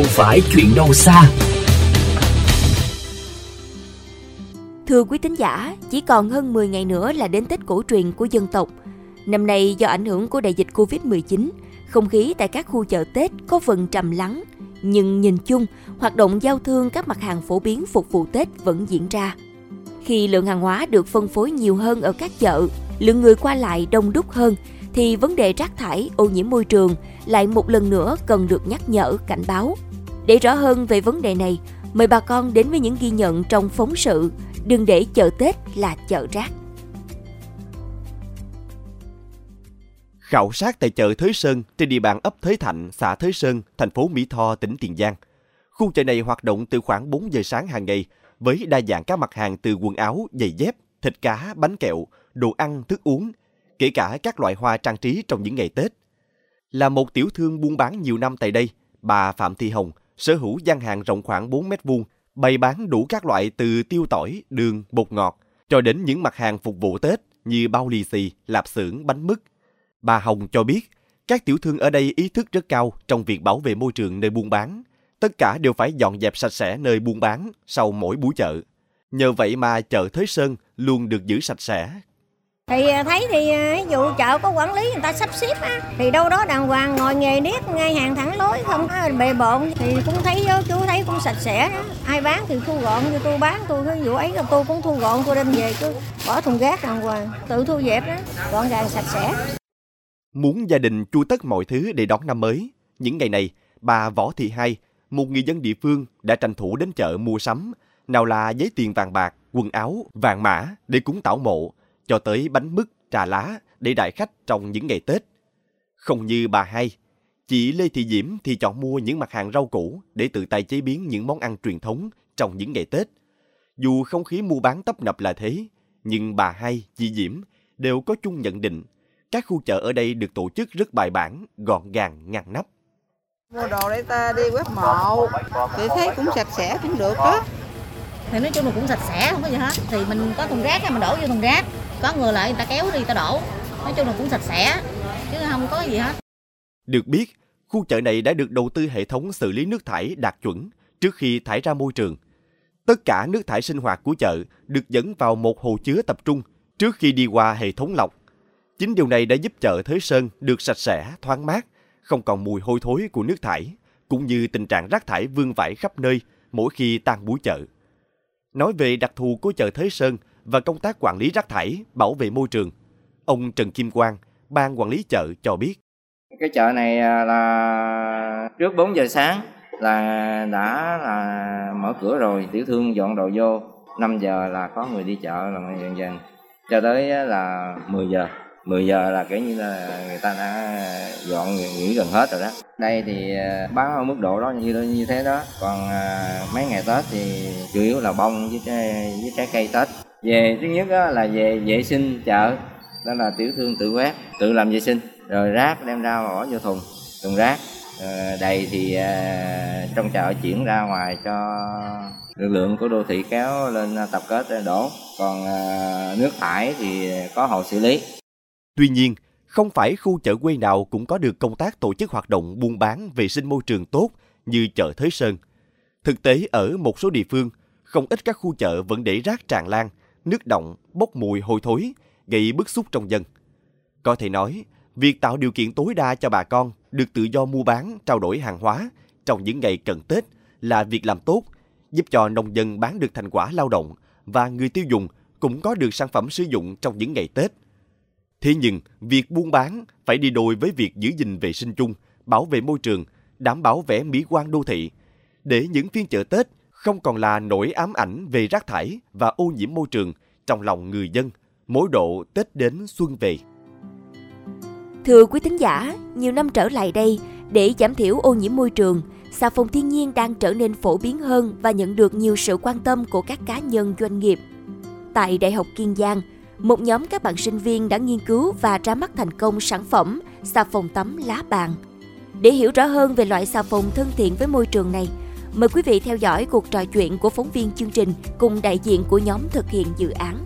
không phải chuyện đâu xa. Thưa quý tín giả, chỉ còn hơn 10 ngày nữa là đến Tết cổ truyền của dân tộc. Năm nay do ảnh hưởng của đại dịch Covid-19, không khí tại các khu chợ Tết có phần trầm lắng, nhưng nhìn chung, hoạt động giao thương các mặt hàng phổ biến phục vụ Tết vẫn diễn ra. Khi lượng hàng hóa được phân phối nhiều hơn ở các chợ, lượng người qua lại đông đúc hơn, thì vấn đề rác thải, ô nhiễm môi trường lại một lần nữa cần được nhắc nhở, cảnh báo. Để rõ hơn về vấn đề này, mời bà con đến với những ghi nhận trong phóng sự Đừng để chợ Tết là chợ rác. Khảo sát tại chợ Thới Sơn trên địa bàn ấp Thới Thạnh, xã Thới Sơn, thành phố Mỹ Tho, tỉnh Tiền Giang. Khu chợ này hoạt động từ khoảng 4 giờ sáng hàng ngày với đa dạng các mặt hàng từ quần áo, giày dép, thịt cá, bánh kẹo, đồ ăn, thức uống, kể cả các loại hoa trang trí trong những ngày Tết. Là một tiểu thương buôn bán nhiều năm tại đây, bà Phạm Thị Hồng sở hữu gian hàng rộng khoảng 4 mét vuông, bày bán đủ các loại từ tiêu tỏi, đường, bột ngọt, cho đến những mặt hàng phục vụ Tết như bao lì xì, lạp xưởng, bánh mứt. Bà Hồng cho biết, các tiểu thương ở đây ý thức rất cao trong việc bảo vệ môi trường nơi buôn bán. Tất cả đều phải dọn dẹp sạch sẽ nơi buôn bán sau mỗi buổi chợ. Nhờ vậy mà chợ Thới Sơn luôn được giữ sạch sẽ, thì à, thấy thì à, ví dụ chợ có quản lý người ta sắp xếp á, thì đâu đó đàng hoàng ngồi nghề điếc ngay hàng thẳng lối, không có bề bộn. Thì cũng thấy ờ, chú thấy cũng sạch sẽ. Đó ai bán thì thu gọn như tôi bán, tôi ví dụ ấy là tôi cũng thu gọn, tôi đem về cứ bỏ thùng rác đàng hoàng, tự thu dẹp đó, gọn gàng sạch sẽ. Muốn gia đình chu tất mọi thứ để đón năm mới, những ngày này, bà võ thị hai, một người dân địa phương đã tranh thủ đến chợ mua sắm, nào là giấy tiền vàng bạc, quần áo, vàng mã để cúng tảo mộ cho tới bánh mứt, trà lá để đại khách trong những ngày Tết. Không như bà hai, chị Lê Thị Diễm thì chọn mua những mặt hàng rau củ để tự tay chế biến những món ăn truyền thống trong những ngày Tết. Dù không khí mua bán tấp nập là thế, nhưng bà hai, chị Diễm đều có chung nhận định các khu chợ ở đây được tổ chức rất bài bản, gọn gàng, ngăn nắp. Mua đồ để ta đi quét mộ thì thấy cũng sạch sẽ cũng được đó. Thì nói chung là cũng sạch sẽ không có gì hết. Thì mình có thùng rác mình đổ vô thùng rác có người lại người ta kéo đi người ta đổ. Nói chung là cũng sạch sẽ chứ không có gì hết. Được biết khu chợ này đã được đầu tư hệ thống xử lý nước thải đạt chuẩn trước khi thải ra môi trường. Tất cả nước thải sinh hoạt của chợ được dẫn vào một hồ chứa tập trung trước khi đi qua hệ thống lọc. Chính điều này đã giúp chợ Thới Sơn được sạch sẽ, thoáng mát, không còn mùi hôi thối của nước thải, cũng như tình trạng rác thải vương vãi khắp nơi mỗi khi tan buổi chợ. Nói về đặc thù của chợ Thới Sơn và công tác quản lý rác thải, bảo vệ môi trường. Ông Trần Kim Quang, ban quản lý chợ cho biết. Cái chợ này à, là trước 4 giờ sáng là đã là mở cửa rồi, tiểu thương dọn đồ vô. 5 giờ là có người đi chợ là dần dần cho tới là 10 giờ 10 giờ là kiểu như là người ta đã dọn nghỉ gần hết rồi đó đây thì à, bán ở mức độ đó như như thế đó còn à, mấy ngày tết thì chủ yếu là bông với trái, với trái cây tết về thứ nhất là về vệ sinh chợ đó là tiểu thương tự quét tự làm vệ sinh. Rồi rác đem ra bỏ vô thùng thùng rác. Ờ, đầy thì ờ, trong chợ chuyển ra ngoài cho lực lượng của đô thị kéo lên tập kết đổ. Còn ờ, nước thải thì có hồ xử lý. Tuy nhiên không phải khu chợ quê nào cũng có được công tác tổ chức hoạt động buôn bán vệ sinh môi trường tốt như chợ Thới Sơn. Thực tế ở một số địa phương, không ít các khu chợ vẫn để rác tràn lan, nước động, bốc mùi hôi thối, gây bức xúc trong dân. Có thể nói, việc tạo điều kiện tối đa cho bà con được tự do mua bán, trao đổi hàng hóa trong những ngày cận Tết là việc làm tốt, giúp cho nông dân bán được thành quả lao động và người tiêu dùng cũng có được sản phẩm sử dụng trong những ngày Tết. Thế nhưng, việc buôn bán phải đi đôi với việc giữ gìn vệ sinh chung, bảo vệ môi trường, đảm bảo vẻ mỹ quan đô thị, để những phiên chợ Tết không còn là nỗi ám ảnh về rác thải và ô nhiễm môi trường trong lòng người dân mỗi độ Tết đến xuân về. Thưa quý thính giả, nhiều năm trở lại đây, để giảm thiểu ô nhiễm môi trường, xà phòng thiên nhiên đang trở nên phổ biến hơn và nhận được nhiều sự quan tâm của các cá nhân doanh nghiệp. Tại Đại học Kiên Giang, một nhóm các bạn sinh viên đã nghiên cứu và ra mắt thành công sản phẩm xà phòng tắm lá bàn. Để hiểu rõ hơn về loại xà phòng thân thiện với môi trường này, Mời quý vị theo dõi cuộc trò chuyện của phóng viên chương trình cùng đại diện của nhóm thực hiện dự án.